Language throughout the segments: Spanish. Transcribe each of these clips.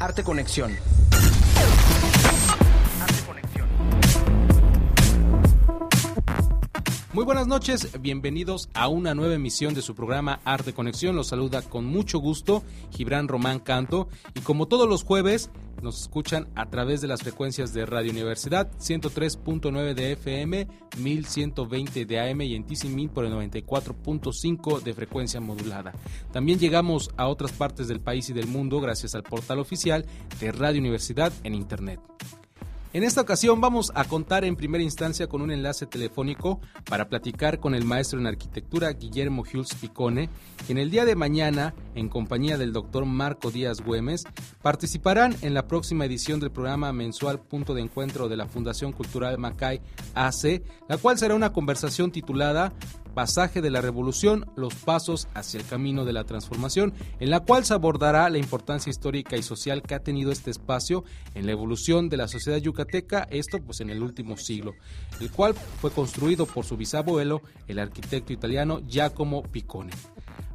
Arte Conexión. Muy buenas noches, bienvenidos a una nueva emisión de su programa Arte Conexión. Los saluda con mucho gusto Gibran Román Canto y como todos los jueves nos escuchan a través de las frecuencias de Radio Universidad 103.9 de FM, 1120 de AM y en TC por el 94.5 de frecuencia modulada. También llegamos a otras partes del país y del mundo gracias al portal oficial de Radio Universidad en Internet. En esta ocasión vamos a contar en primera instancia con un enlace telefónico para platicar con el maestro en arquitectura Guillermo Hulz Picone, quien el día de mañana, en compañía del doctor Marco Díaz Güemes, participarán en la próxima edición del programa mensual Punto de Encuentro de la Fundación Cultural Macay AC, la cual será una conversación titulada Pasaje de la Revolución, los pasos hacia el camino de la transformación, en la cual se abordará la importancia histórica y social que ha tenido este espacio en la evolución de la sociedad yucateca, esto pues en el último siglo, el cual fue construido por su bisabuelo, el arquitecto italiano Giacomo Piccone.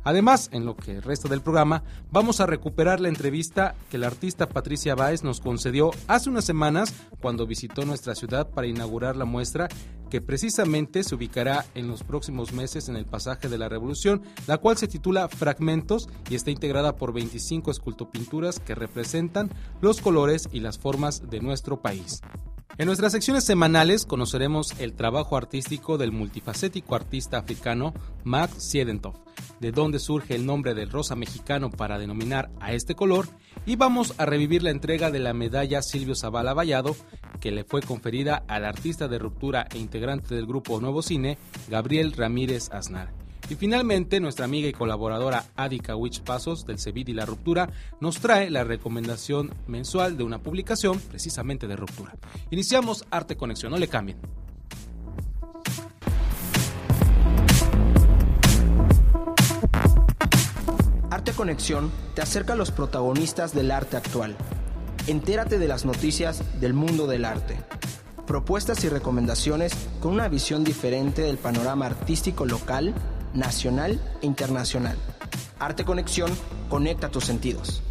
Además, en lo que resta del programa, vamos a recuperar la entrevista que la artista Patricia Báez nos concedió hace unas semanas cuando visitó nuestra ciudad para inaugurar la muestra que precisamente se ubicará en los próximos meses en el pasaje de la Revolución, la cual se titula Fragmentos y está integrada por 25 escultopinturas que representan los colores y las formas de nuestro país. En nuestras secciones semanales conoceremos el trabajo artístico del multifacético artista africano Max Siedentov, de dónde surge el nombre del rosa mexicano para denominar a este color, y vamos a revivir la entrega de la medalla Silvio Zavala Vallado, que le fue conferida al artista de ruptura e integrante del grupo Nuevo Cine, Gabriel Ramírez Aznar. Y finalmente, nuestra amiga y colaboradora Adika Wich Pasos del Cebid y la Ruptura nos trae la recomendación mensual de una publicación precisamente de ruptura. Iniciamos Arte Conexión, no le cambien. Arte Conexión te acerca a los protagonistas del arte actual. Entérate de las noticias del mundo del arte. Propuestas y recomendaciones con una visión diferente del panorama artístico local nacional e internacional. Arte Conexión conecta tus sentidos.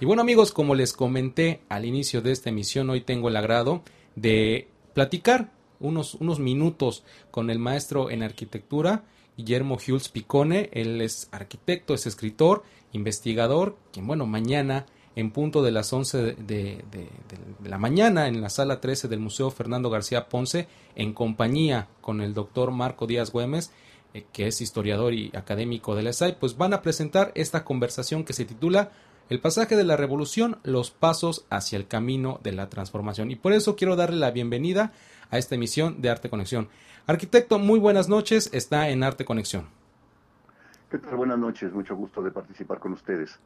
Y bueno amigos, como les comenté al inicio de esta emisión, hoy tengo el agrado de platicar unos, unos minutos con el maestro en arquitectura, Guillermo Hulz Picone. Él es arquitecto, es escritor, investigador, quien bueno, mañana en punto de las 11 de, de, la mañana en la sala 13 del Museo Fernando García Ponce, en compañía con el doctor Marco Díaz Güemes, eh, que es historiador y académico de la SAI, pues van a presentar esta conversación que se titula El pasaje de la revolución, los pasos hacia el camino de la transformación. Y por eso quiero darle la bienvenida a esta emisión de Arte Conexión. Arquitecto, muy buenas noches, está en Arte Conexión. ¿Qué tal? Buenas noches, mucho gusto de participar con ustedes.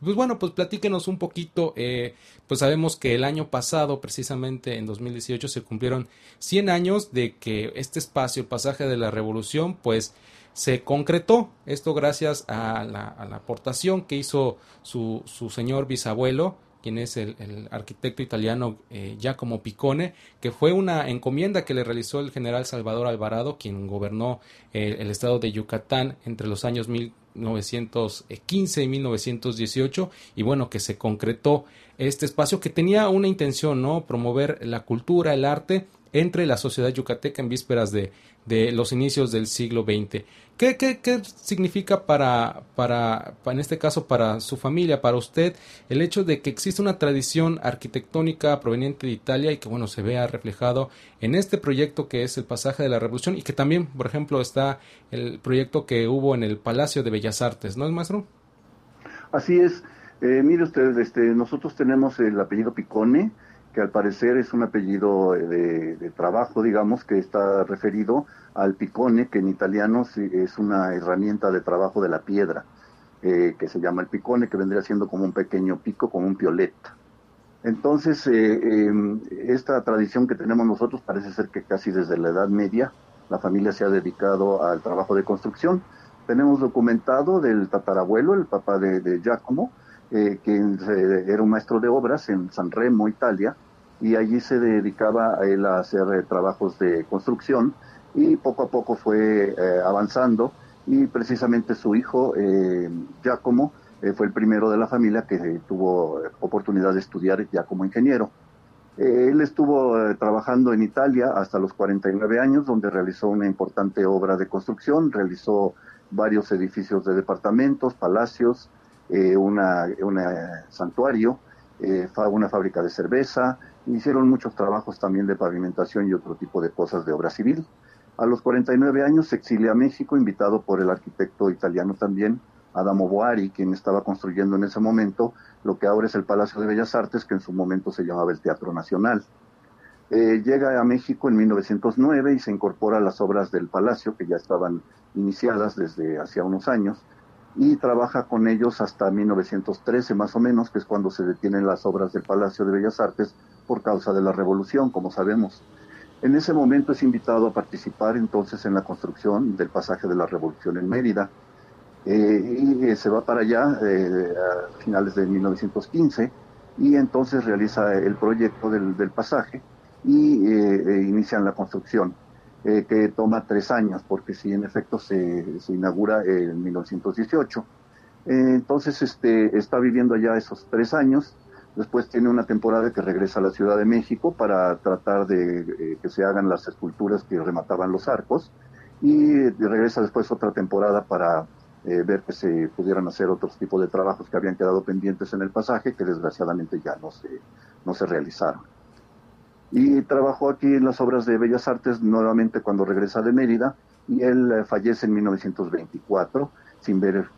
Pues bueno, pues platíquenos un poquito. Eh, pues sabemos que el año pasado, precisamente en 2018, se cumplieron 100 años de que este espacio, el pasaje de la revolución, pues se concretó. Esto gracias a la, aportación que hizo su, su señor bisabuelo, quien es el, arquitecto italiano eh, Giacomo Piccone, que fue una encomienda que le realizó el general Salvador Alvarado, quien gobernó eh, el estado de Yucatán entre los años mil 1915 y 1918 y bueno que se concretó este espacio que tenía una intención no promover la cultura el arte entre la sociedad yucateca en vísperas de, de los inicios del siglo XX. ¿Qué, qué, qué significa para, para, en este caso, para su familia, para usted, el hecho de que existe una tradición arquitectónica proveniente de Italia y que, bueno, se vea reflejado en este proyecto que es el pasaje de la Revolución y que también, por ejemplo, está el proyecto que hubo en el Palacio de Bellas Artes, ¿no es, maestro? Así es. Eh, mire usted, este, nosotros tenemos el apellido Picone, que al parecer es un apellido de, trabajo, digamos, que está referido al picone, que en italiano es una herramienta de trabajo de la piedra, eh, que se llama el picone, que vendría siendo como un pequeño pico, como un pioleta. Entonces, eh, em, esta tradición que tenemos nosotros parece ser que casi desde la Edad Media la familia se ha dedicado al trabajo de construcción. Tenemos documentado del tatarabuelo, el papá de Giacomo, eh, que era un maestro de obras en San Remo, Italia, y allí se dedicaba a él a hacer eh, trabajos de construcción y poco a poco fue eh, avanzando y precisamente su hijo Giacomo fue el primero de la familia que tuvo oportunidad de estudiar ya como ingeniero. él estuvo trabajando en Italia hasta los 49 años, donde realizó una importante obra de construcción, realizó varios edificios de departamentos, palacios, un una santuario, una fábrica de cerveza, hicieron muchos trabajos también de pavimentación y otro tipo de cosas de obra civil. A los 49 años se exilia a México, invitado por el arquitecto italiano también, Adamo Boari, quien estaba construyendo en ese momento lo que ahora es el Palacio de Bellas Artes, que en su momento se llamaba el Teatro Nacional. Eh, llega a México en 1909 y se incorpora a las obras del palacio, que ya estaban iniciadas desde hacía unos años, y trabaja con ellos hasta 1913 más o menos, que es cuando se detienen las obras del Palacio de Bellas Artes por causa de la revolución, como sabemos. En ese momento es invitado a participar entonces en la construcción del pasaje de la Revolución en Mérida. Eh, y eh, se va para allá eh, a finales de 1915 y entonces realiza el proyecto del, pasaje y inician la construcción, que toma tres años, porque si en efecto se, se inaugura en 1918. entonces este, está viviendo allá esos tres años Después tiene una temporada que regresa a la Ciudad de México para tratar de eh, que se hagan las esculturas que remataban los arcos. Y regresa después otra temporada para eh, ver que se pudieran hacer otros tipos de trabajos que habían quedado pendientes en el pasaje, que desgraciadamente ya no se, no se realizaron. Y trabajó aquí en las obras de Bellas Artes nuevamente cuando regresa de Mérida y él eh, fallece en 1924 sin ver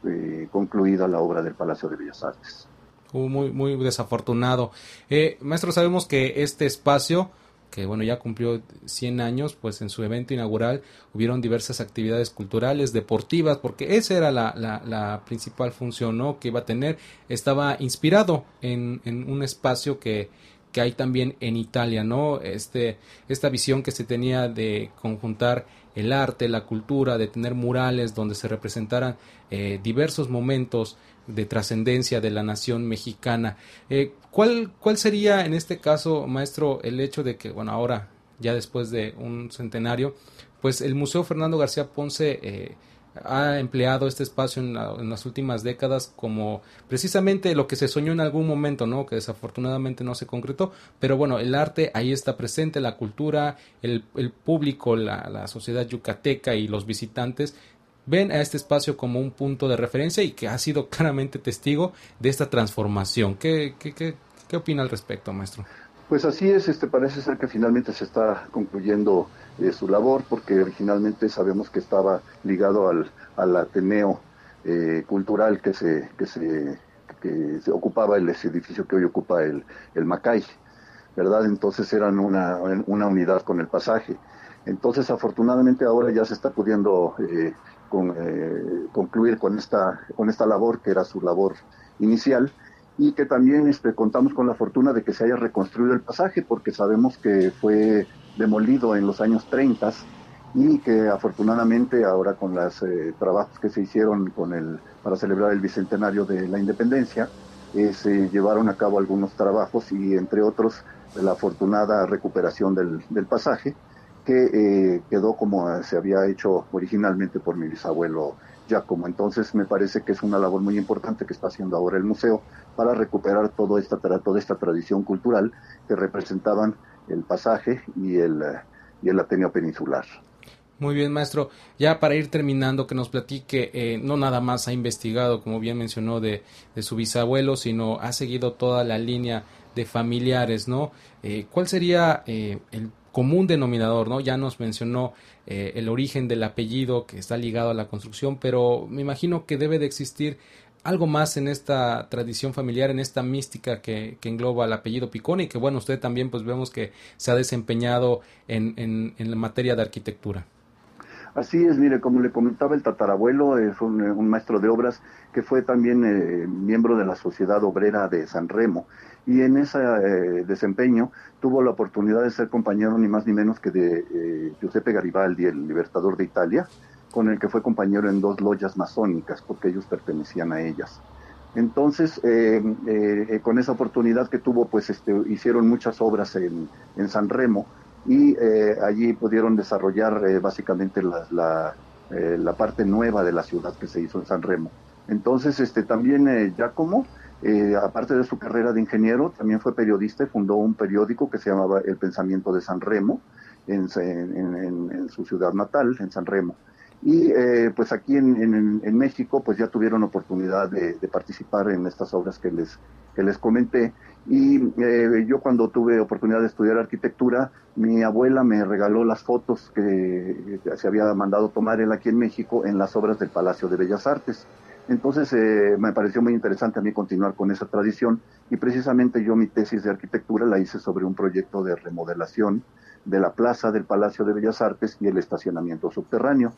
concluida la obra del Palacio de Bellas Artes muy, muy desafortunado. Eh, maestro, sabemos que este espacio, que bueno, ya cumplió 100 años, pues en su evento inaugural hubieron diversas actividades culturales, deportivas, porque esa era la, la, principal función ¿no? que iba a tener. Estaba inspirado en, en un espacio que, que hay también en Italia, ¿no? Este, esta visión que se tenía de conjuntar el arte, la cultura, de tener murales donde se representaran eh, diversos momentos de trascendencia de la nación mexicana. Eh, ¿cuál, ¿Cuál sería en este caso, maestro, el hecho de que, bueno, ahora, ya después de un centenario, pues el Museo Fernando García Ponce eh, ha empleado este espacio en, las últimas décadas como precisamente lo que se soñó en algún momento, ¿no? Que desafortunadamente no se concretó, pero bueno, el arte ahí está presente, la cultura, el, el público, la, la sociedad yucateca y los visitantes ven a este espacio como un punto de referencia y que ha sido claramente testigo de esta transformación. ¿Qué, qué, qué, qué opina al respecto, maestro? Pues así es, este parece ser que finalmente se está concluyendo eh, su labor, porque originalmente sabemos que estaba ligado al, al Ateneo eh, Cultural que se, que se, que ocupaba el ese edificio que hoy ocupa el, el Macay, ¿verdad? Entonces eran una, una unidad con el pasaje. Entonces, afortunadamente ahora ya se está pudiendo eh, con, eh, concluir con esta, con esta labor, que era su labor inicial, y que también este, contamos con la fortuna de que se haya reconstruido el pasaje, porque sabemos que fue demolido en los años 30 y que afortunadamente ahora con los eh, trabajos que se hicieron con el, para celebrar el bicentenario de la independencia, eh, se llevaron a cabo algunos trabajos y entre otros la afortunada recuperación del, del pasaje que eh, quedó como se había hecho originalmente por mi bisabuelo Giacomo. Entonces me parece que es una labor muy importante que está haciendo ahora el museo para recuperar toda esta, toda esta tradición cultural que representaban el pasaje y el, y el Ateneo Peninsular. Muy bien, maestro. Ya para ir terminando, que nos platique, eh, no nada más ha investigado, como bien mencionó, de, su bisabuelo, sino ha seguido toda la línea de familiares, ¿no? Eh, ¿Cuál sería el común denominador, ¿no? Ya nos mencionó eh, el origen del apellido que está ligado a la construcción, pero me imagino que debe de existir algo más en esta tradición familiar, en esta mística que, engloba el apellido Picone y que bueno, usted también pues vemos que se ha desempeñado en, en, la materia de arquitectura. Así es, mire, como le comentaba el tatarabuelo, es eh, un, un maestro de obras que fue también eh, miembro de la Sociedad Obrera de San Remo y en ese eh, desempeño tuvo la oportunidad de ser compañero ni más ni menos que de eh, Giuseppe Garibaldi, el libertador de Italia, con el que fue compañero en dos loyas masónicas, porque ellos pertenecían a ellas. Entonces, eh, con esa oportunidad que tuvo, pues este, hicieron muchas obras en San Remo y allí pudieron desarrollar básicamente la, la, la parte nueva de la ciudad que se hizo en San Remo Entonces, este, también eh, Giacomo, eh, aparte de su carrera de ingeniero, también fue periodista y fundó un periódico que se llamaba El Pensamiento de San Remo, en, su ciudad natal, en San Remo. Y eh, pues aquí en, México pues ya tuvieron oportunidad de, participar en estas obras que les, que les comenté. Y eh, yo cuando tuve oportunidad de estudiar arquitectura, mi abuela me regaló las fotos que se había mandado tomar él aquí en México en las obras del Palacio de Bellas Artes. Entonces eh, me pareció muy interesante a mí continuar con esa tradición y precisamente yo mi tesis de arquitectura la hice sobre un proyecto de remodelación de la plaza del Palacio de Bellas Artes y el estacionamiento subterráneo.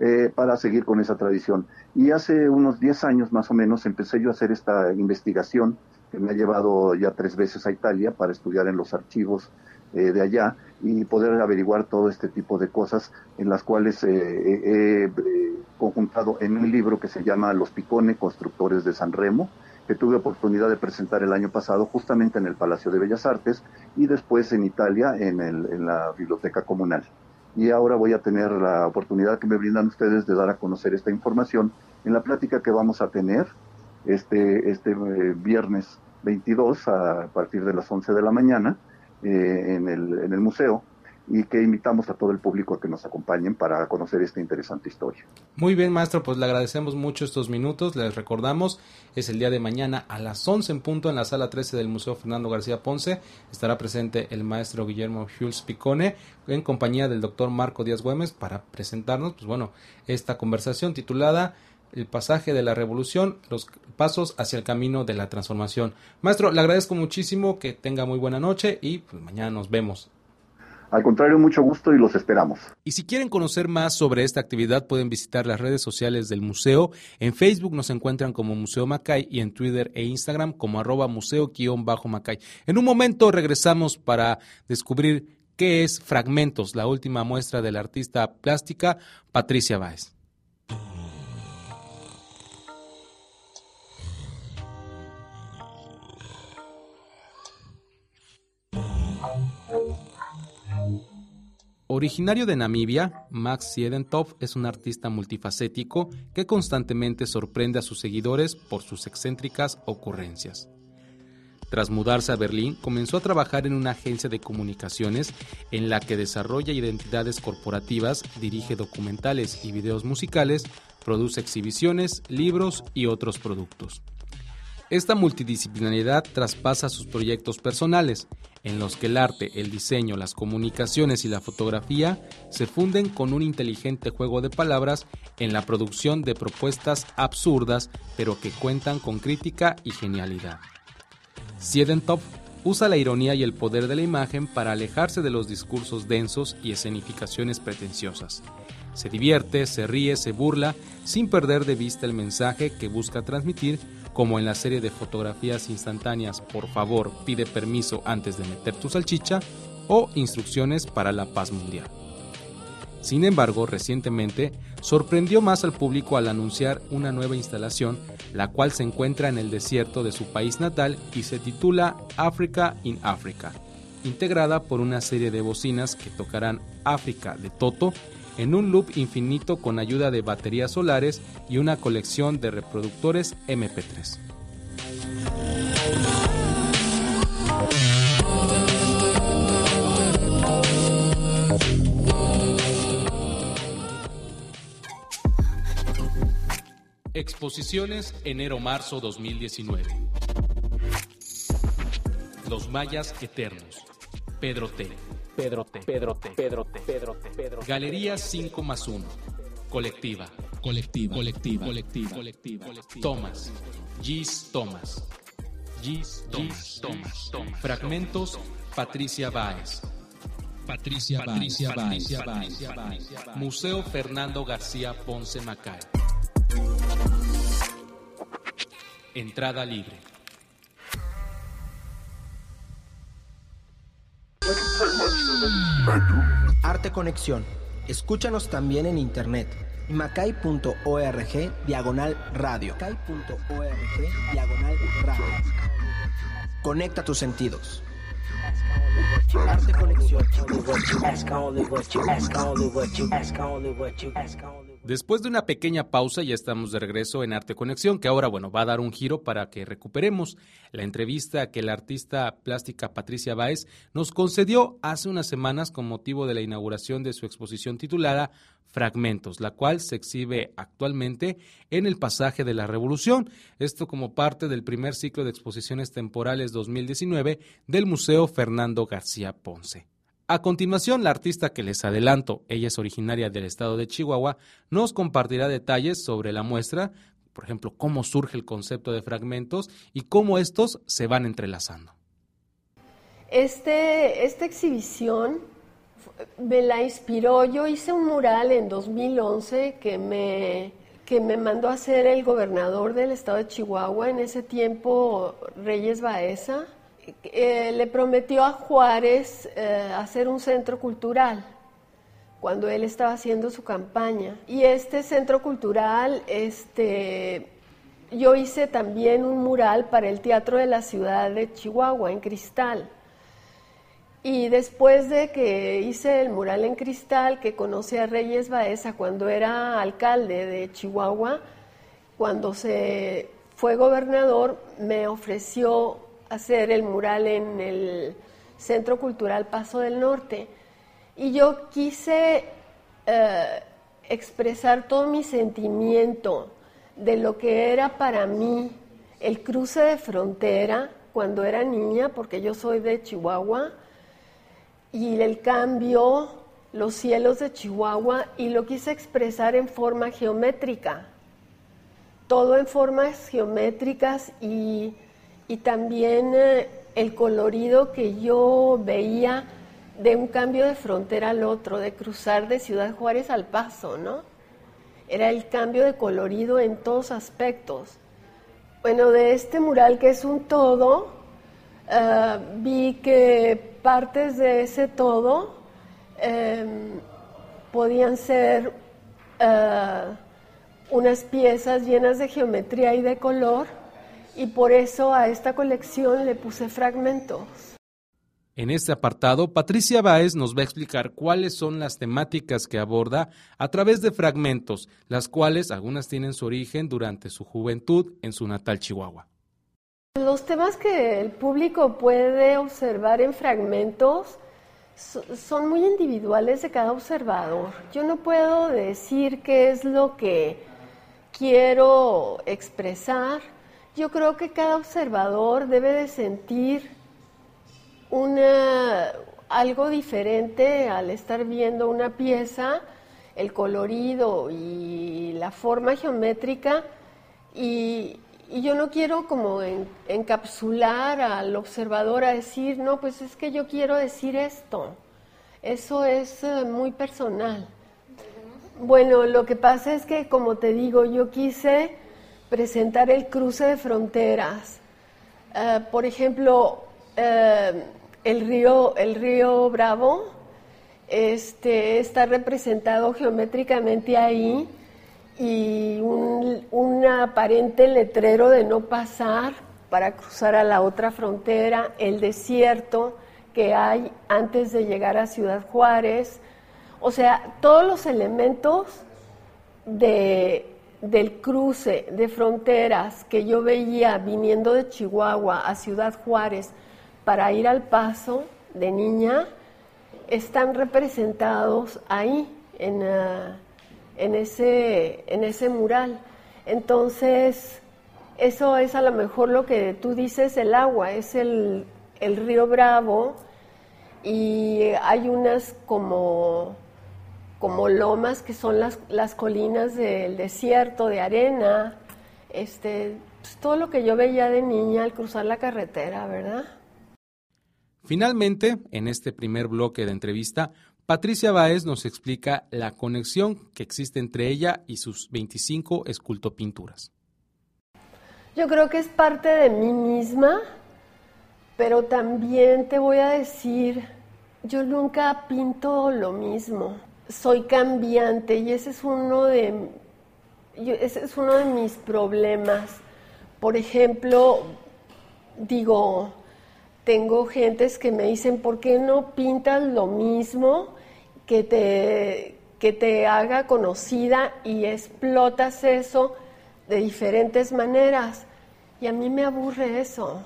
Eh, para seguir con esa tradición. Y hace unos 10 años más o menos empecé yo a hacer esta investigación que me ha llevado ya tres veces a Italia para estudiar en los archivos eh, de allá y poder averiguar todo este tipo de cosas en las cuales he conjuntado en un libro que se llama Los Picone, Constructores de San Remo, que tuve oportunidad de presentar el año pasado justamente en el Palacio de Bellas Artes y después en Italia en, en la Biblioteca Comunal. Y ahora voy a tener la oportunidad que me brindan ustedes de dar a conocer esta información en la plática que vamos a tener este, este eh, viernes 22 a partir de las 11 de la mañana eh, en, el, en el museo y que invitamos a todo el público a que nos acompañen para conocer esta interesante historia. Muy bien, maestro, pues le agradecemos mucho estos minutos. Les recordamos, es el día de mañana a las 11 en punto en la sala 13 del Museo Fernando García Ponce. Estará presente el maestro Guillermo Jules Picone en compañía del doctor Marco Díaz Güemes para presentarnos, pues bueno, esta conversación titulada el pasaje de la revolución, los pasos hacia el camino de la transformación. Maestro, le agradezco muchísimo, que tenga muy buena noche y pues mañana nos vemos. Al contrario, mucho gusto y los esperamos. Y si quieren conocer más sobre esta actividad, pueden visitar las redes sociales del museo. En Facebook nos encuentran como Museo Macay y en Twitter e Instagram como arroba museo-macay. En un momento regresamos para descubrir qué es Fragmentos, la última muestra de la artista plástica Patricia Báez. Originario de Namibia, Max Siedentov es un artista multifacético que constantemente sorprende a sus seguidores por sus excéntricas ocurrencias. Tras mudarse a Berlín, comenzó a trabajar en una agencia de comunicaciones en la que desarrolla identidades corporativas, dirige documentales y videos musicales, produce exhibiciones, libros y otros productos. Esta multidisciplinaridad traspasa sus proyectos personales, en los que el arte, el diseño, las comunicaciones y la fotografía se funden con un inteligente juego de palabras en la producción de propuestas absurdas pero que cuentan con crítica y genialidad. Siedentop usa la ironía y el poder de la imagen para alejarse de los discursos densos y escenificaciones pretenciosas. Se divierte, se ríe, se burla, sin perder de vista el mensaje que busca transmitir como en la serie de fotografías instantáneas Por favor, pide permiso antes de meter tu salchicha o Instrucciones para la paz mundial. Sin embargo, recientemente sorprendió más al público al anunciar una nueva instalación, la cual se encuentra en el desierto de su país natal y se titula Africa in Africa, integrada por una serie de bocinas que tocarán África de Toto en un loop infinito con ayuda de baterías solares y una colección de reproductores MP3. Exposiciones enero-marzo 2019. Los mayas eternos. Pedro T. Pedro T. Pedro T. Pedro T. Pedro T. Pedro Galería 5 más 1. Colectiva. Colectiva. Colectiva. Colectiva. Colectiva. Thomas. Gis Thomas. Gis Thomas. Thomas. Thomas. Fragmentos. Patricia Báez. Patricia, Patricia Báez. Museo Fernando García Ponce Macay. Entrada libre. Arte Conexión. Escúchanos también en internet. macay.org diagonal radio. Macay.org diagonal radio. Conecta tus sentidos. Arte Conexión. Después de una pequeña pausa ya estamos de regreso en Arte Conexión, que ahora bueno va a dar un giro para que recuperemos la entrevista que la artista plástica Patricia Báez nos concedió hace unas semanas con motivo de la inauguración de su exposición titulada Fragmentos, la cual se exhibe actualmente en el pasaje de la Revolución, esto como parte del primer ciclo de exposiciones temporales 2019 del Museo Fernando García Ponce. A continuación, la artista que les adelanto, ella es originaria del estado de Chihuahua, nos compartirá detalles sobre la muestra, por ejemplo, cómo surge el concepto de fragmentos y cómo estos se van entrelazando. Este, esta exhibición me la inspiró, yo hice un mural en 2011 que me, que me mandó a hacer el gobernador del estado de Chihuahua, en ese tiempo Reyes Baeza eh, le prometió a Juárez eh, hacer un centro cultural cuando él estaba haciendo su campaña. Y este centro cultural, este, yo hice también un mural para el Teatro de la Ciudad de Chihuahua, en cristal. Y después de que hice el mural en cristal, que conocí a Reyes Baeza cuando era alcalde de Chihuahua, cuando se fue gobernador, me ofreció hacer el mural en el Centro Cultural Paso del Norte. Y yo quise eh, expresar todo mi sentimiento de lo que era para mí el cruce de frontera cuando era niña, porque yo soy de Chihuahua, y el cambio, los cielos de Chihuahua, y lo quise expresar en forma geométrica, todo en formas geométricas y y también eh, el colorido que yo veía de un cambio de frontera al otro, de cruzar de Ciudad Juárez al Paso, ¿no? Era el cambio de colorido en todos aspectos. Bueno, de este mural que es un todo, eh, vi que partes de ese todo em, podían ser eh, unas piezas llenas de geometría y de color, y por eso a esta colección le puse fragmentos. En este apartado, Patricia Báez nos va a explicar cuáles son las temáticas que aborda a través de fragmentos, las cuales algunas tienen su origen durante su juventud en su natal Chihuahua. Los temas que el público puede observar en fragmentos son muy individuales de cada observador. Yo no puedo decir qué es lo que quiero expresar yo creo que cada observador debe de sentir una, algo diferente al estar viendo una pieza, el colorido y la forma geométrica y, yo no quiero como encapsular al observador a decir, no, pues es que yo quiero decir esto. Eso es eh, muy personal. Bueno, lo que pasa es que, como te digo, yo quise presentar el cruce de fronteras. Eh, por ejemplo, eh, el, río, el río Bravo este, está representado geométricamente ahí y un, un, aparente letrero de no pasar para cruzar a la otra frontera, el desierto que hay antes de llegar a Ciudad Juárez. O sea, todos los elementos de del cruce de fronteras que yo veía viniendo de Chihuahua a Ciudad Juárez para ir al paso de niña, están representados ahí, en, ah, en, ese, en ese mural. Entonces, eso es a lo mejor lo que tú dices, el agua, es el, el río Bravo y hay unas como como lomas, que son las, las colinas del desierto, de arena, este, pues, todo lo que yo veía de niña al cruzar la carretera, ¿verdad? Finalmente, en este primer bloque de entrevista, Patricia Báez nos explica la conexión que existe entre ella y sus 25 escultopinturas. Yo creo que es parte de mí misma, pero también te voy a decir, yo nunca pinto lo mismo soy cambiante y ese es uno de, ese es uno de mis problemas. Por ejemplo, digo, tengo gentes que me dicen, ¿por qué no pintas lo mismo que te, que te haga conocida y explotas eso de diferentes maneras. Y a mí me aburre eso.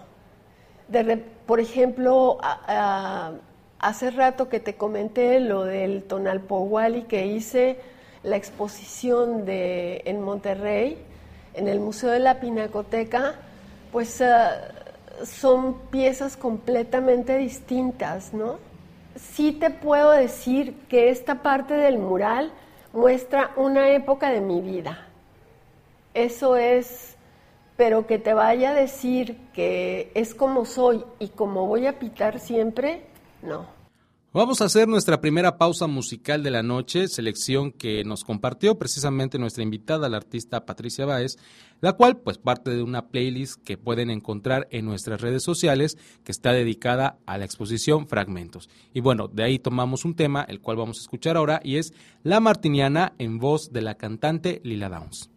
por ejemplo, hace rato que te comenté lo del Tonalpohuali que hice la exposición de, en Monterrey, en el Museo de la Pinacoteca, pues ah, son piezas completamente distintas, ¿no? Sí te puedo decir que esta parte del mural muestra una época de mi vida. Eso es, pero que te vaya a decir que es como soy y como voy a pitar siempre, no. Vamos a hacer nuestra primera pausa musical de la noche, selección que nos compartió precisamente nuestra invitada, la artista Patricia Báez, la cual pues parte de una playlist que pueden encontrar en nuestras redes sociales que está dedicada a la exposición Fragmentos. Y bueno, de ahí tomamos un tema, el cual vamos a escuchar ahora, y es La Martiniana en voz de la cantante Lila Downs.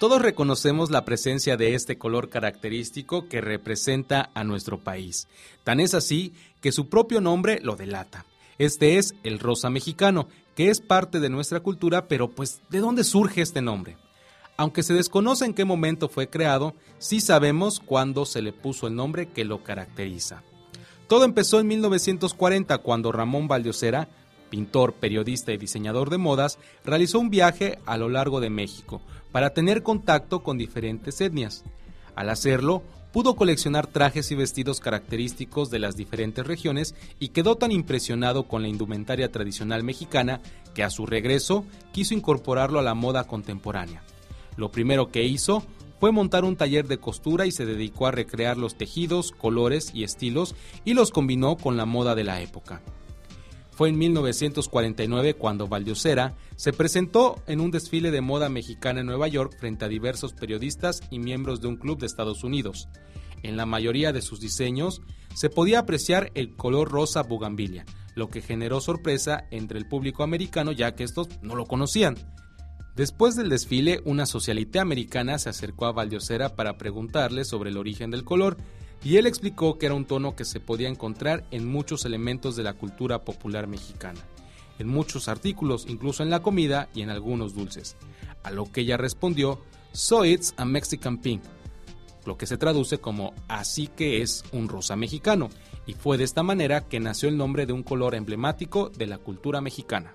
Todos reconocemos la presencia de este color característico que representa a nuestro país. Tan es así que su propio nombre lo delata. Este es el rosa mexicano, que es parte de nuestra cultura, pero pues ¿de dónde surge este nombre? Aunque se desconoce en qué momento fue creado, sí sabemos cuándo se le puso el nombre que lo caracteriza. Todo empezó en 1940 cuando Ramón Valdiosera, pintor, periodista y diseñador de modas, realizó un viaje a lo largo de México, para tener contacto con diferentes etnias. Al hacerlo, pudo coleccionar trajes y vestidos característicos de las diferentes regiones y quedó tan impresionado con la indumentaria tradicional mexicana que a su regreso quiso incorporarlo a la moda contemporánea. Lo primero que hizo fue montar un taller de costura y se dedicó a recrear los tejidos, colores y estilos y los combinó con la moda de la época. Fue en 1949 cuando Valdiosera se presentó en un desfile de moda mexicana en Nueva York frente a diversos periodistas y miembros de un club de Estados Unidos. En la mayoría de sus diseños se podía apreciar el color rosa bugambilia, lo que generó sorpresa entre el público americano ya que estos no lo conocían. Después del desfile, una socialité americana se acercó a Valdiosera para preguntarle sobre el origen del color y él explicó que era un tono que se podía encontrar en muchos elementos de la cultura popular mexicana, en muchos artículos, incluso en la comida y en algunos dulces. A lo que ella respondió, So it's a Mexican pink, lo que se traduce como así que es un rosa mexicano, y fue de esta manera que nació el nombre de un color emblemático de la cultura mexicana.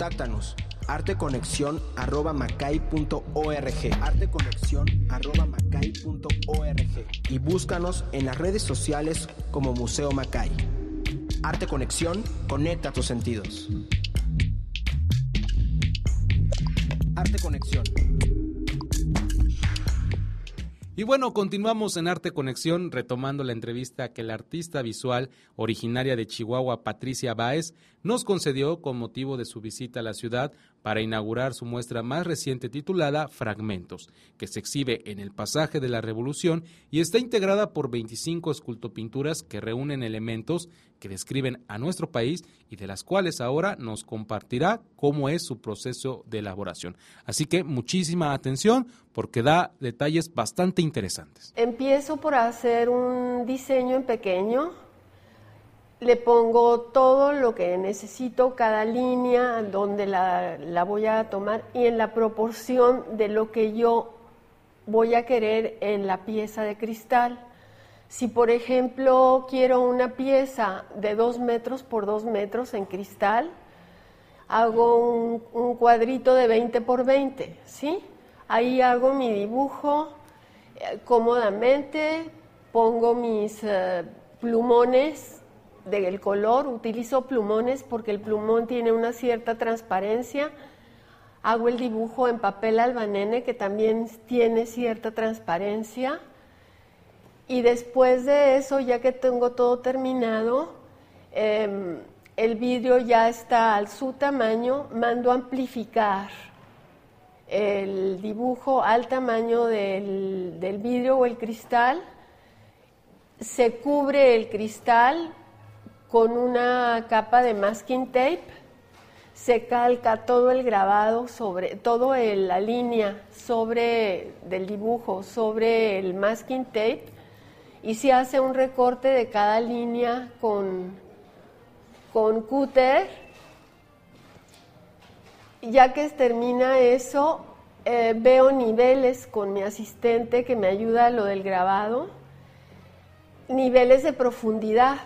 Contáctanos arteconexión.macay.org arteconexión.macay.org y búscanos en las redes sociales como Museo Macay. Arte Conexión, conecta tus sentidos. Arte Conexión. Y bueno, continuamos en Arte Conexión retomando la entrevista que la artista visual originaria de Chihuahua, Patricia Báez, nos concedió con motivo de su visita a la ciudad para inaugurar su muestra más reciente titulada Fragmentos, que se exhibe en el pasaje de la Revolución y está integrada por 25 escultopinturas que reúnen elementos que describen a nuestro país y de las cuales ahora nos compartirá cómo es su proceso de elaboración. Así que muchísima atención porque da detalles bastante interesantes. Empiezo por hacer un diseño en pequeño le pongo todo lo que necesito, cada línea, donde la, voy a tomar y en la proporción de lo que yo voy a querer en la pieza de cristal. Si por ejemplo quiero una pieza de 2 metros por 2 metros en cristal, hago un, un, cuadrito de 20 por 20, ¿sí? Ahí hago mi dibujo eh, cómodamente, pongo mis eh, plumones del color, utilizo plumones porque el plumón tiene una cierta transparencia. Hago el dibujo en papel albanene que también tiene cierta transparencia. Y después de eso, ya que tengo todo terminado, em, el vidrio ya está al su tamaño, mando amplificar el dibujo al tamaño del, del vidrio o el cristal. Se cubre el cristal con una capa de masking tape se calca todo el grabado sobre, todo la línea sobre del dibujo sobre el masking tape y se hace un recorte de cada línea con, con cúter. Ya que termina eso, eh, veo niveles con mi asistente que me ayuda a lo del grabado, niveles de profundidad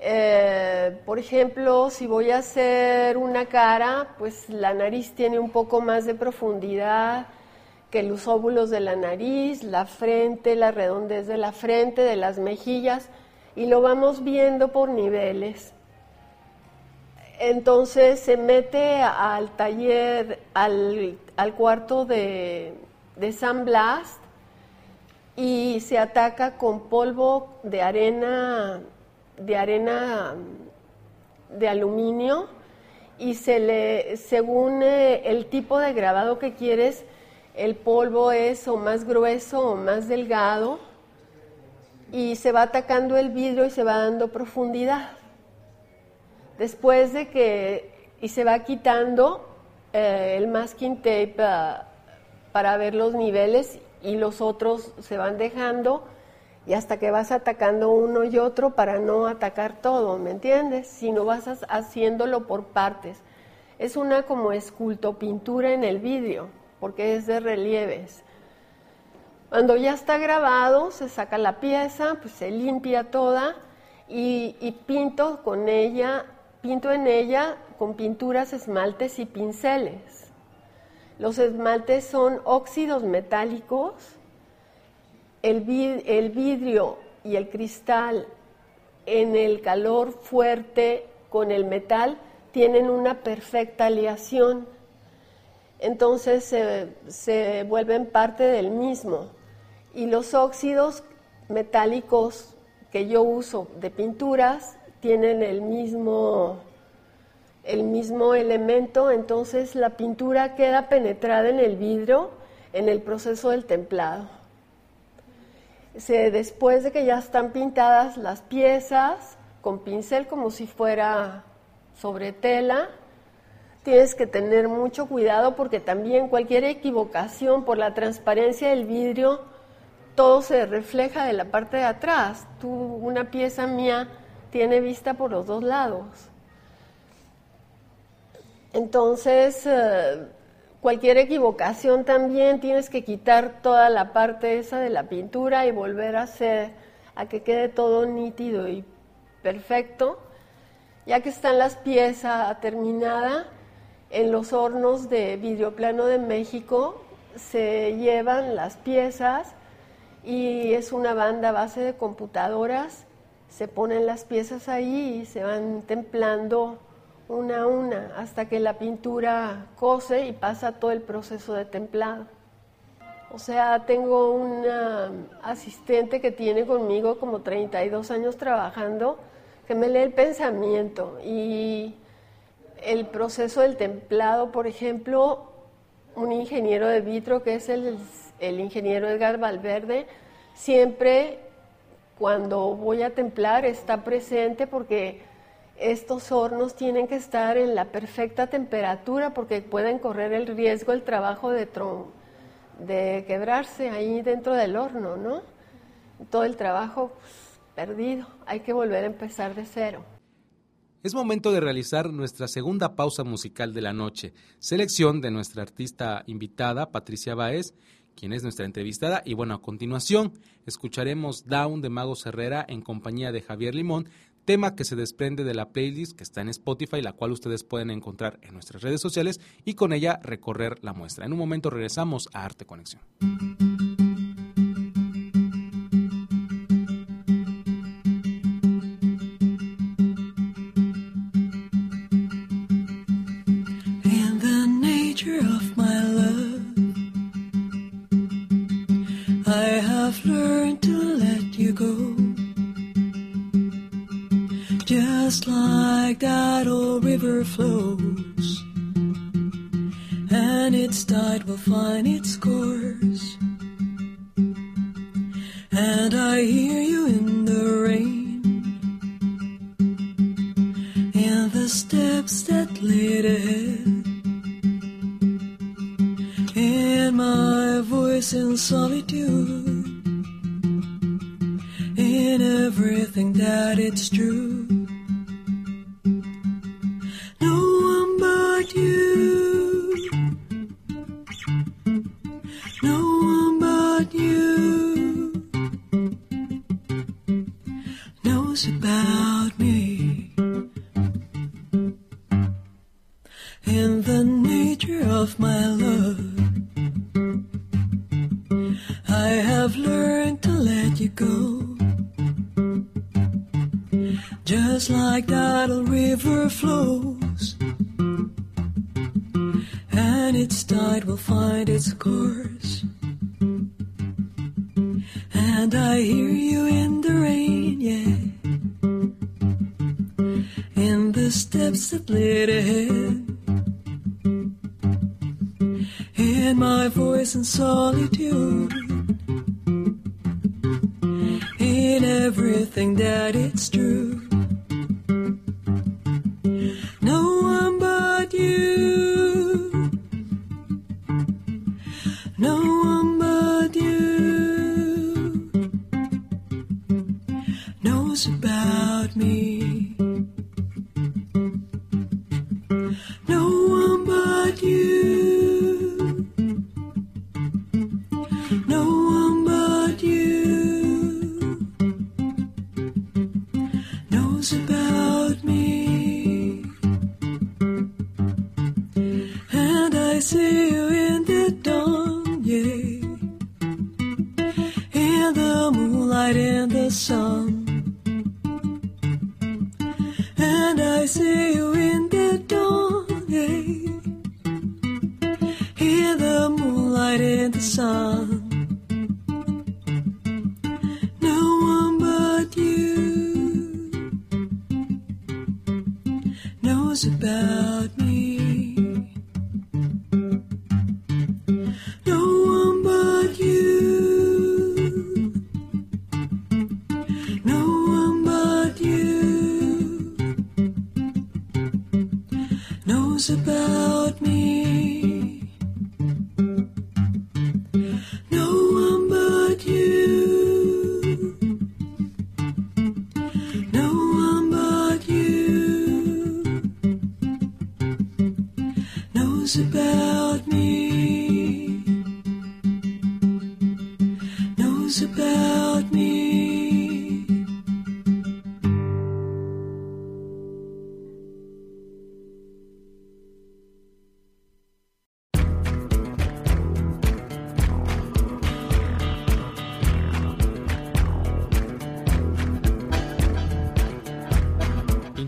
eh, por ejemplo, si voy a hacer una cara, pues la nariz tiene un poco más de profundidad que los óvulos de la nariz, la frente, la redondez de la frente, de las mejillas, y lo vamos viendo por niveles. Entonces se mete al taller, al, cuarto de, de San Blas y se ataca con polvo de arena de arena de aluminio y se le, según eh, el tipo de grabado que quieres, el polvo es o más grueso o más delgado y se va atacando el vidrio y se va dando profundidad. Después de que, y se va quitando eh, el masking tape ah, para ver los niveles y los otros se van dejando y hasta que vas atacando uno y otro para no atacar todo, ¿me entiendes? Sino vas haciéndolo por partes. Es una como escultopintura en el vídeo, porque es de relieves. Cuando ya está grabado, se saca la pieza, pues se limpia toda y, y pinto con ella, pinto en ella con pinturas, esmaltes y pinceles. Los esmaltes son óxidos metálicos el, vidrio y el cristal en el calor fuerte con el metal tienen una perfecta aleación. Entonces se, vuelven parte del mismo. Y los óxidos metálicos que yo uso de pinturas tienen el mismo, el mismo elemento, entonces la pintura queda penetrada en el vidrio en el proceso del templado después de que ya están pintadas las piezas con pincel como si fuera sobre tela, tienes que tener mucho cuidado porque también cualquier equivocación por la transparencia del vidrio, todo se refleja de la parte de atrás. Una pieza mía tiene vista por los dos lados. Entonces, eh, Cualquier equivocación también tienes que quitar toda la parte esa de la pintura y volver a hacer a que quede todo nítido y perfecto. Ya que están las piezas terminadas, en los hornos de Videoplano de México se llevan las piezas y es una banda base de computadoras. Se ponen las piezas ahí y se van templando una a una hasta que la pintura cose y pasa todo el proceso de templado. O sea, tengo una asistente que tiene conmigo como 32 años trabajando, que me lee el pensamiento y el proceso del templado, por ejemplo, un ingeniero de vitro que es el, el ingeniero Edgar Valverde, siempre cuando voy a templar está presente porque estos hornos tienen que estar en la perfecta temperatura porque pueden correr el riesgo el trabajo de, de quebrarse ahí dentro del horno, ¿no? Todo el trabajo pues, perdido, hay que volver a empezar de cero. Es momento de realizar nuestra segunda pausa musical de la noche, selección de nuestra artista invitada, Patricia Baez, quien es nuestra entrevistada. Y bueno, a continuación escucharemos Down de Mago Herrera en compañía de Javier Limón, tema que se desprende de la playlist que está en Spotify, la cual ustedes pueden encontrar en nuestras redes sociales y con ella recorrer la muestra. En un momento regresamos a Arte Conexión. everything that it's true.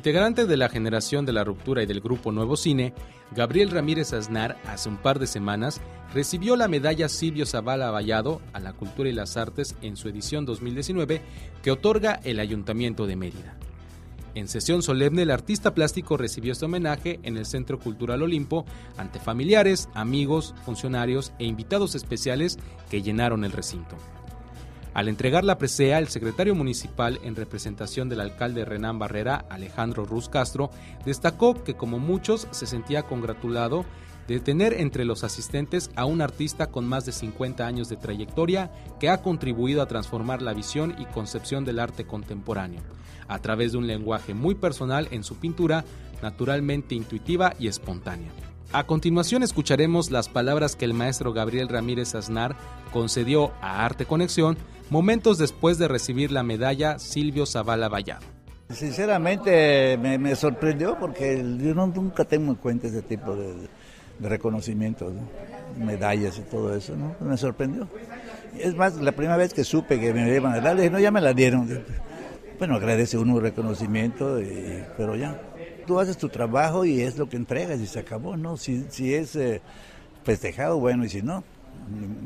Integrante de la generación de la ruptura y del grupo Nuevo Cine, Gabriel Ramírez Aznar hace un par de semanas recibió la medalla Silvio Zavala Vallado a la Cultura y las Artes en su edición 2019 que otorga el Ayuntamiento de Mérida. En sesión solemne, el artista plástico recibió este homenaje en el Centro Cultural Olimpo ante familiares, amigos, funcionarios e invitados especiales que llenaron el recinto. Al entregar la presea, el secretario municipal, en representación del alcalde Renán Barrera, Alejandro Ruz Castro, destacó que como muchos se sentía congratulado de tener entre los asistentes a un artista con más de 50 años de trayectoria que ha contribuido a transformar la visión y concepción del arte contemporáneo, a través de un lenguaje muy personal en su pintura, naturalmente intuitiva y espontánea. A continuación escucharemos las palabras que el maestro Gabriel Ramírez Aznar concedió a Arte Conexión momentos después de recibir la medalla Silvio Zavala Vallado. Sinceramente me, sorprendió porque yo nunca tengo en cuenta ese tipo de, reconocimientos, medallas y todo eso, ¿no? Me sorprendió. Es más, la primera vez que supe que me iban a dar, dije, no, ya me la dieron. Bueno, agradece uno el reconocimiento, pero ya. Tú haces tu trabajo y es lo que entregas y se acabó, ¿no? Si, si es eh, festejado, bueno, y si no,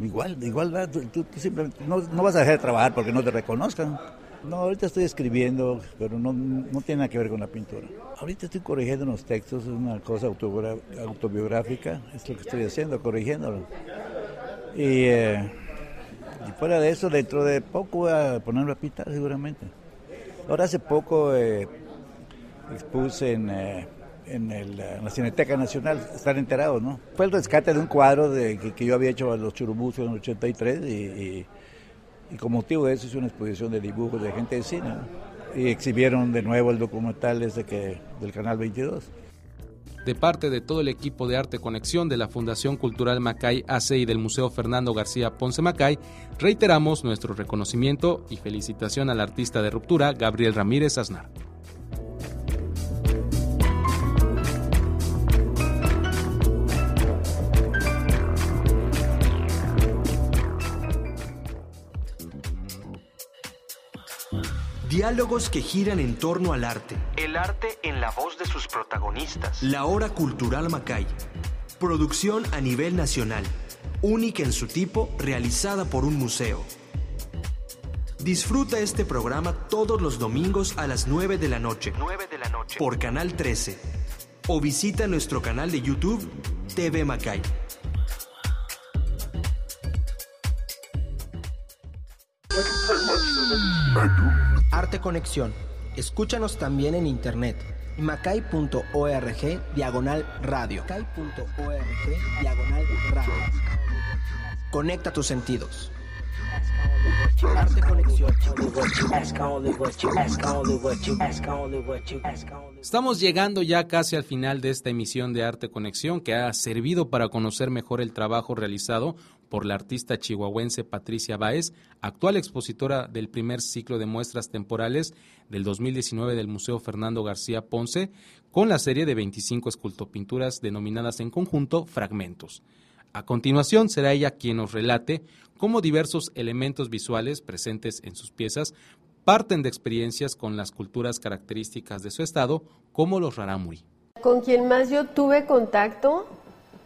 igual, igual, va, tú, simplemente no, no vas a dejar de trabajar porque no te reconozcan. No, ahorita estoy escribiendo, pero no, no tiene nada que ver con la pintura. Ahorita estoy corrigiendo unos textos, es una cosa autobiográfica, es lo que estoy haciendo, corrigiéndolo. Y, eh, y, fuera de eso, dentro de poco voy a ponerlo a pintar seguramente. Ahora hace poco eh, expuse en, eh, en, la Cineteca Nacional, están enterados, ¿no? Fue el rescate de un cuadro que, yo había hecho a los Churubuscos en el 83 y y con motivo de eso hice una exposición de dibujos de gente de cine. Y exhibieron de nuevo el documental desde que, del Canal 22. De parte de todo el equipo de Arte Conexión de la Fundación Cultural Macay AC y del Museo Fernando García Ponce Macay, reiteramos nuestro reconocimiento y felicitación al artista de ruptura Gabriel Ramírez Aznar. Diálogos que giran en torno al arte. El arte en la voz de sus protagonistas. La Hora Cultural Macay. Producción a nivel nacional. Única en su tipo, realizada por un museo. Disfruta este programa todos los domingos a las 9 de la noche. 9 de la noche. Por Canal 13. O visita nuestro canal de YouTube, TV Macay. Arte Conexión. Escúchanos también en internet. macay.org diagonal radio. Macay.org diagonal radio. Conecta tus sentidos. Arte Conexión. Estamos llegando ya casi al final de esta emisión de Arte Conexión que ha servido para conocer mejor el trabajo realizado por la artista chihuahuense Patricia Báez, actual expositora del primer ciclo de muestras temporales del 2019 del Museo Fernando García Ponce, con la serie de 25 escultopinturas denominadas en conjunto Fragmentos. A continuación será ella quien nos relate cómo diversos elementos visuales presentes en sus piezas parten de experiencias con las culturas características de su estado, como los rarámuri. Con quien más yo tuve contacto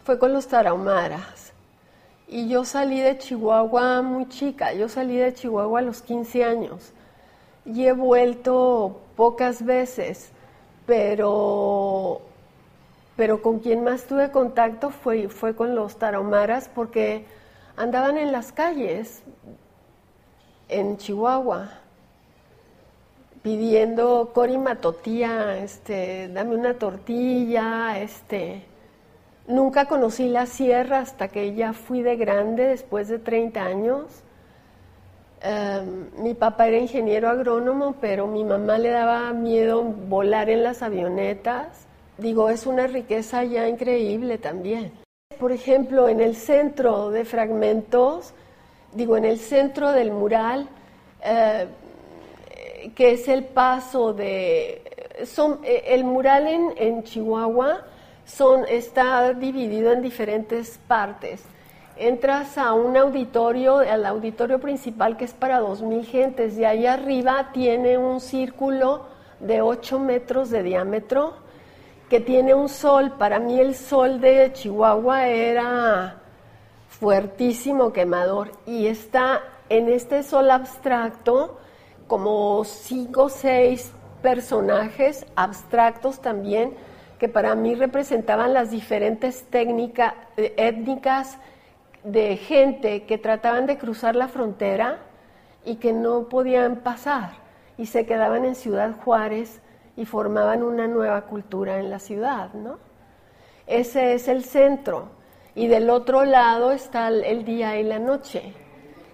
fue con los tarahumaras. Y yo salí de Chihuahua muy chica, yo salí de Chihuahua a los 15 años. Y he vuelto pocas veces, pero, pero con quien más tuve contacto fue, fue con los tarahumaras porque andaban en las calles en Chihuahua pidiendo Cori Matotía, este, dame una tortilla, este, Nunca conocí la sierra hasta que ya fui de grande, después de 30 años. Em, mi papá era ingeniero agrónomo, pero mi mamá le daba miedo volar en las avionetas. Digo, es una riqueza ya increíble también. Por ejemplo, en el centro de fragmentos, digo, en el centro del mural, eh, que es el paso de... Son, eh, el mural en, en Chihuahua son, está dividido en diferentes partes. Entras a un auditorio, al auditorio principal que es para 2.000 gentes, y ahí arriba tiene un círculo de 8 metros de diámetro que tiene un sol. Para mí el sol de Chihuahua era fuertísimo quemador y está en este sol abstracto como 5 o 6 personajes abstractos también que para mí representaban las diferentes técnicas eh, étnicas de gente que trataban de cruzar la frontera y que no podían pasar y se quedaban en Ciudad Juárez y formaban una nueva cultura en la ciudad, ¿no? Ese es el centro. Y del otro lado está el día y la noche.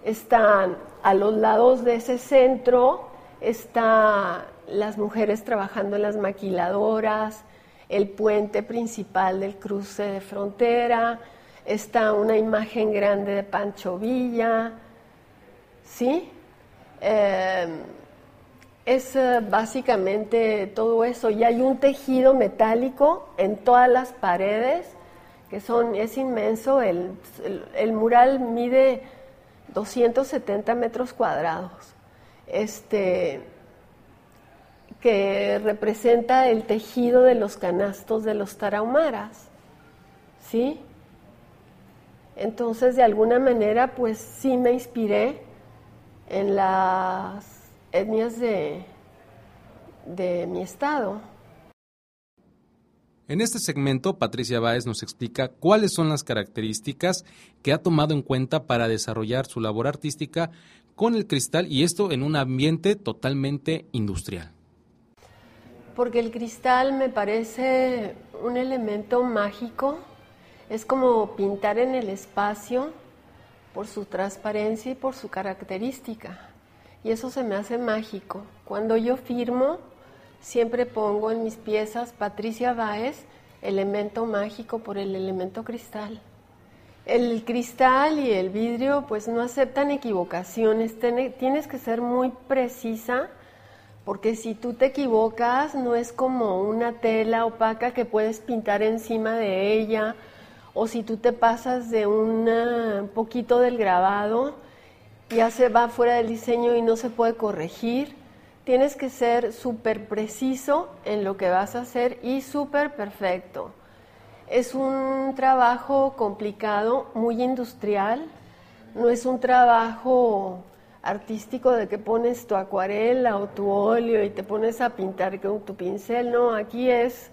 Están a los lados de ese centro, están las mujeres trabajando en las maquiladoras, el puente principal del cruce de frontera, está una imagen grande de Pancho Villa, ¿sí? Em, es eh, básicamente todo eso. Y hay un tejido metálico en todas las paredes, que son, es inmenso. El, el, mural mide 270 metros cuadrados. Este, que representa el tejido de los canastos de los tarahumaras. ¿Sí? Entonces, de alguna manera, pues sí me inspiré en las etnias de, de mi estado. En este segmento, Patricia Báez nos explica cuáles son las características que ha tomado en cuenta para desarrollar su labor artística con el cristal y esto en un ambiente totalmente industrial. Porque el cristal me parece un elemento mágico, es como pintar en el espacio por su transparencia y por su característica. Y eso se me hace mágico. Cuando yo firmo, siempre pongo en mis piezas Patricia Báez, elemento mágico por el elemento cristal. El cristal y el vidrio pues no aceptan equivocaciones, tienes que ser muy precisa porque si tú te equivocas no es como una tela opaca que puedes pintar encima de ella o si tú te pasas de un poquito del grabado, ya se va fuera del diseño y no se puede corregir. Tienes que ser súper preciso en lo que vas a hacer y súper perfecto. Es un trabajo complicado, muy industrial, no es un trabajo artístico de que pones tu acuarela o tu óleo y te pones a pintar con tu pincel, no, aquí es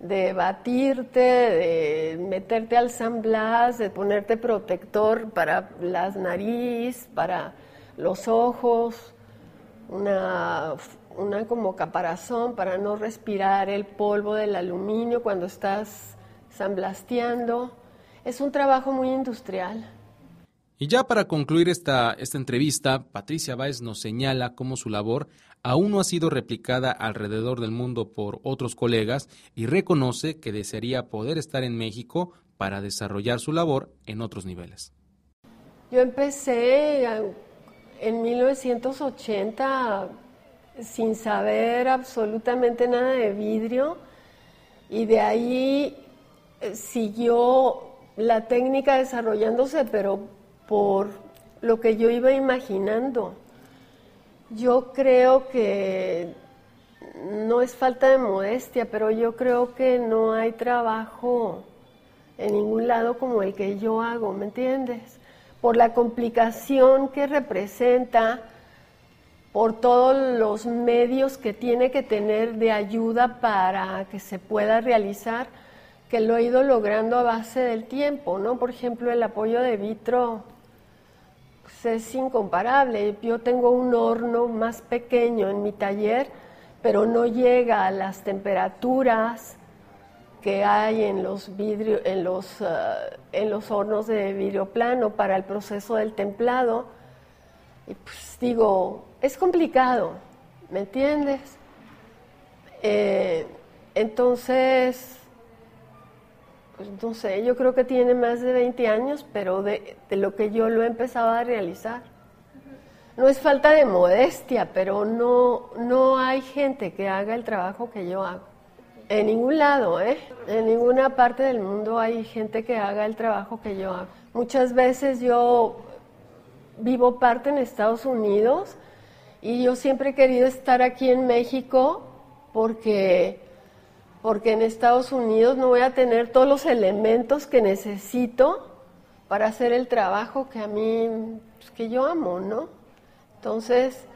de batirte, de meterte al San Blas, de ponerte protector para las nariz, para los ojos, una, una como caparazón para no respirar el polvo del aluminio cuando estás samblasteando. Es un trabajo muy industrial. Y ya para concluir esta, esta entrevista, Patricia Báez nos señala cómo su labor aún no ha sido replicada alrededor del mundo por otros colegas y reconoce que desearía poder estar en México para desarrollar su labor en otros niveles. Yo empecé en 1980 sin saber absolutamente nada de vidrio y de ahí eh, siguió la técnica desarrollándose, pero por lo que yo iba imaginando. Yo creo que no es falta de modestia, pero yo creo que no hay trabajo en ningún lado como el que yo hago, ¿me entiendes? Por la complicación que representa, por todos los medios que tiene que tener de ayuda para que se pueda realizar, que lo he ido logrando a base del tiempo, ¿no? Por ejemplo, el apoyo de vitro es incomparable. Yo tengo un horno más pequeño en mi taller, pero no llega a las temperaturas que hay en los vidrio, en los, eh, en los hornos de vidrio plano para el proceso del templado. Y pues digo, es complicado, ¿me entiendes? Eh, entonces, pues no sé, yo creo que tiene más de 20 años, pero de, lo que yo lo he empezado a realizar. No es falta de modestia, pero no, no hay gente que haga el trabajo que yo hago. En ningún lado, ¿eh? En ninguna parte del mundo hay gente que haga el trabajo que yo hago. Muchas veces yo vivo parte en Estados Unidos y yo siempre he querido estar aquí en México porque porque en Estados Unidos no voy a tener todos los elementos que necesito para hacer el trabajo que a mí, pues, que yo amo, ¿no? Entonces,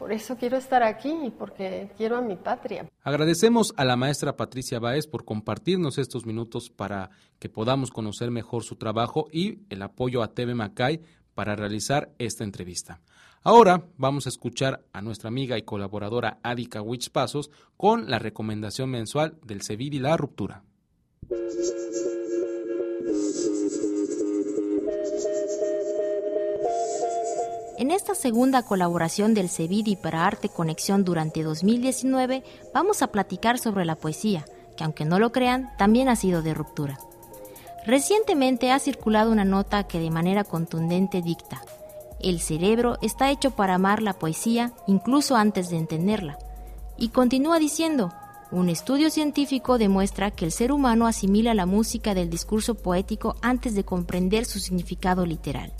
Por eso quiero estar aquí, porque quiero a mi patria. Agradecemos a la maestra Patricia Báez por compartirnos estos minutos para que podamos conocer mejor su trabajo y el apoyo a TV Macay para realizar esta entrevista. Ahora vamos a escuchar a nuestra amiga y colaboradora Adika Wich Pasos con la recomendación mensual del CEVID y la ruptura. En esta segunda colaboración del CEVIDI para Arte Conexión durante 2019 vamos a platicar sobre la poesía, que aunque no lo crean, también ha sido de ruptura. Recientemente ha circulado una nota que de manera contundente dicta, el cerebro está hecho para amar la poesía incluso antes de entenderla. Y continúa diciendo, un estudio científico demuestra que el ser humano asimila la música del discurso poético antes de comprender su significado literal.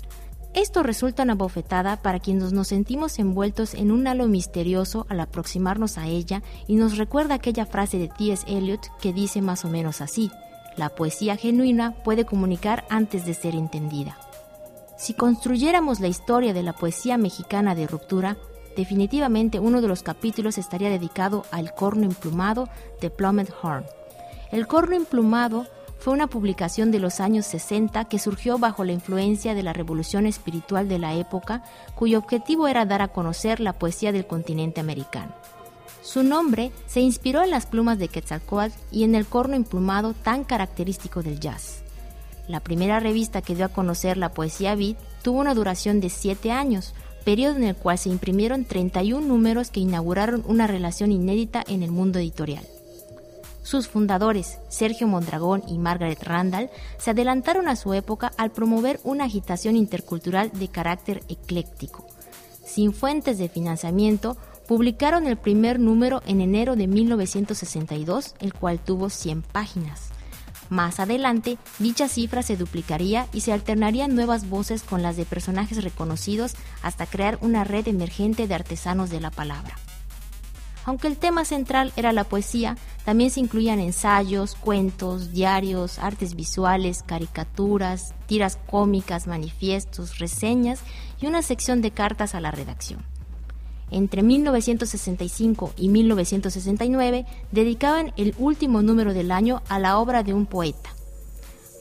Esto resulta una bofetada para quienes nos sentimos envueltos en un halo misterioso al aproximarnos a ella y nos recuerda aquella frase de T.S. Eliot que dice más o menos así, la poesía genuina puede comunicar antes de ser entendida. Si construyéramos la historia de la poesía mexicana de ruptura, definitivamente uno de los capítulos estaría dedicado al corno emplumado de Plummet Horn. El corno emplumado fue una publicación de los años 60 que surgió bajo la influencia de la revolución espiritual de la época, cuyo objetivo era dar a conocer la poesía del continente americano. Su nombre se inspiró en las plumas de Quetzalcoatl y en el corno emplumado tan característico del jazz. La primera revista que dio a conocer la poesía beat tuvo una duración de siete años, periodo en el cual se imprimieron 31 números que inauguraron una relación inédita en el mundo editorial. Sus fundadores, Sergio Mondragón y Margaret Randall, se adelantaron a su época al promover una agitación intercultural de carácter ecléctico. Sin fuentes de financiamiento, publicaron el primer número en enero de 1962, el cual tuvo 100 páginas. Más adelante, dicha cifra se duplicaría y se alternarían nuevas voces con las de personajes reconocidos hasta crear una red emergente de artesanos de la palabra. Aunque el tema central era la poesía, también se incluían ensayos, cuentos, diarios, artes visuales, caricaturas, tiras cómicas, manifiestos, reseñas y una sección de cartas a la redacción. Entre 1965 y 1969 dedicaban el último número del año a la obra de un poeta.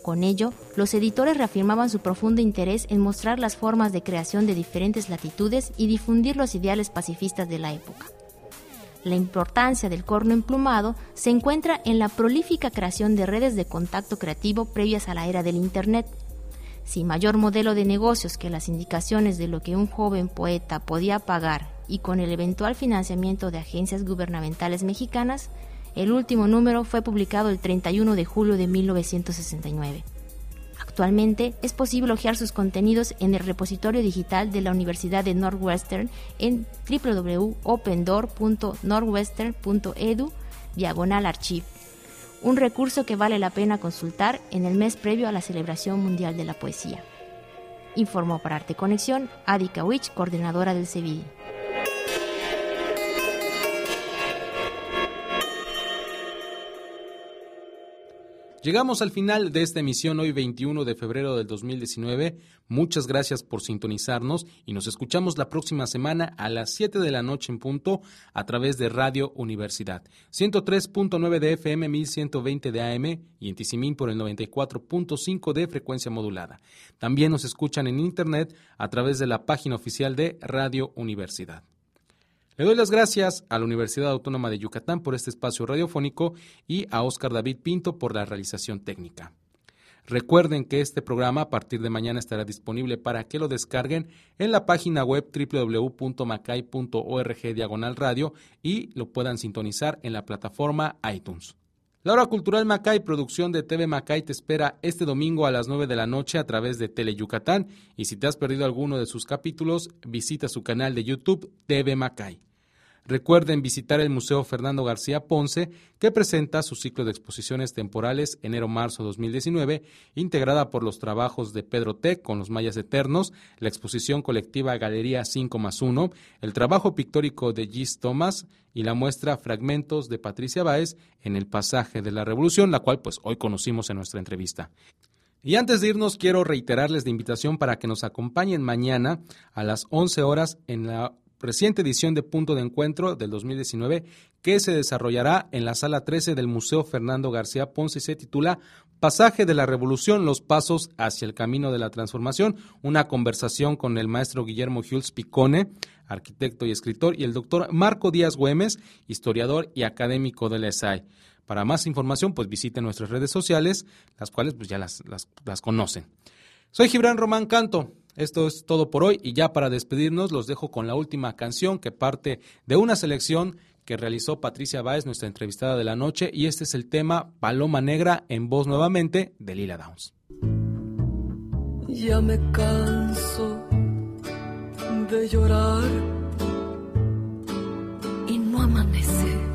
Con ello, los editores reafirmaban su profundo interés en mostrar las formas de creación de diferentes latitudes y difundir los ideales pacifistas de la época. La importancia del corno emplumado se encuentra en la prolífica creación de redes de contacto creativo previas a la era del Internet. Sin mayor modelo de negocios que las indicaciones de lo que un joven poeta podía pagar y con el eventual financiamiento de agencias gubernamentales mexicanas, el último número fue publicado el 31 de julio de 1969. Actualmente es posible hojear sus contenidos en el repositorio digital de la Universidad de Northwestern en www.opendoor.northwestern.edu diagonal archive, un recurso que vale la pena consultar en el mes previo a la celebración mundial de la poesía. Informó para Arte Conexión Adika Wich, coordinadora del CEVIDI. Llegamos al final de esta emisión hoy 21 de febrero del 2019. Muchas gracias por sintonizarnos y nos escuchamos la próxima semana a las 7 de la noche en punto a través de Radio Universidad. 103.9 de FM, 1120 de AM y en Tizimín por el 94.5 de frecuencia modulada. También nos escuchan en Internet a través de la página oficial de Radio Universidad. Le doy las gracias a la Universidad Autónoma de Yucatán por este espacio radiofónico y a Oscar David Pinto por la realización técnica. Recuerden que este programa a partir de mañana estará disponible para que lo descarguen en la página web www.macay.org diagonal radio y lo puedan sintonizar en la plataforma iTunes. La hora cultural Macay, producción de TV Macay, te espera este domingo a las 9 de la noche a través de Tele Yucatán y si te has perdido alguno de sus capítulos, visita su canal de YouTube TV Macay. Recuerden visitar el Museo Fernando García Ponce, que presenta su ciclo de exposiciones temporales enero-marzo 2019, integrada por los trabajos de Pedro Tec con los mayas eternos, la exposición colectiva Galería 5 más 1, el trabajo pictórico de Gis Thomas y la muestra Fragmentos de Patricia Báez en el pasaje de la Revolución, la cual pues hoy conocimos en nuestra entrevista. Y antes de irnos, quiero reiterarles la invitación para que nos acompañen mañana a las 11 horas en la reciente edición de Punto de Encuentro del 2019 que se desarrollará en la sala 13 del Museo Fernando García Ponce y se titula Pasaje de la Revolución, los pasos hacia el camino de la transformación, una conversación con el maestro Guillermo Jules Picone, arquitecto y escritor, y el doctor Marco Díaz Güemes, historiador y académico de la ESAI. Para más información, pues visiten nuestras redes sociales, las cuales pues ya las, las, las conocen. Soy Gibran Román Canto. Esto es todo por hoy y ya para despedirnos los dejo con la última canción que parte de una selección que realizó Patricia Báez, nuestra entrevistada de la noche, y este es el tema Paloma Negra en voz nuevamente de Lila Downs. Ya me canso de llorar y no amanece.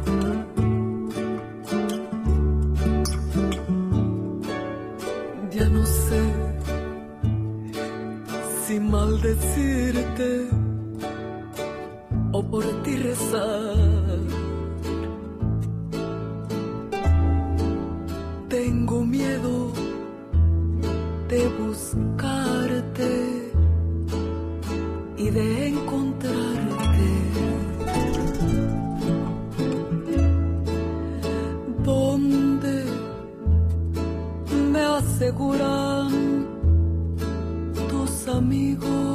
Maldecirte o por ti rezar. Tengo miedo de buscarte y de encontrarte. Donde me aseguran tus amigos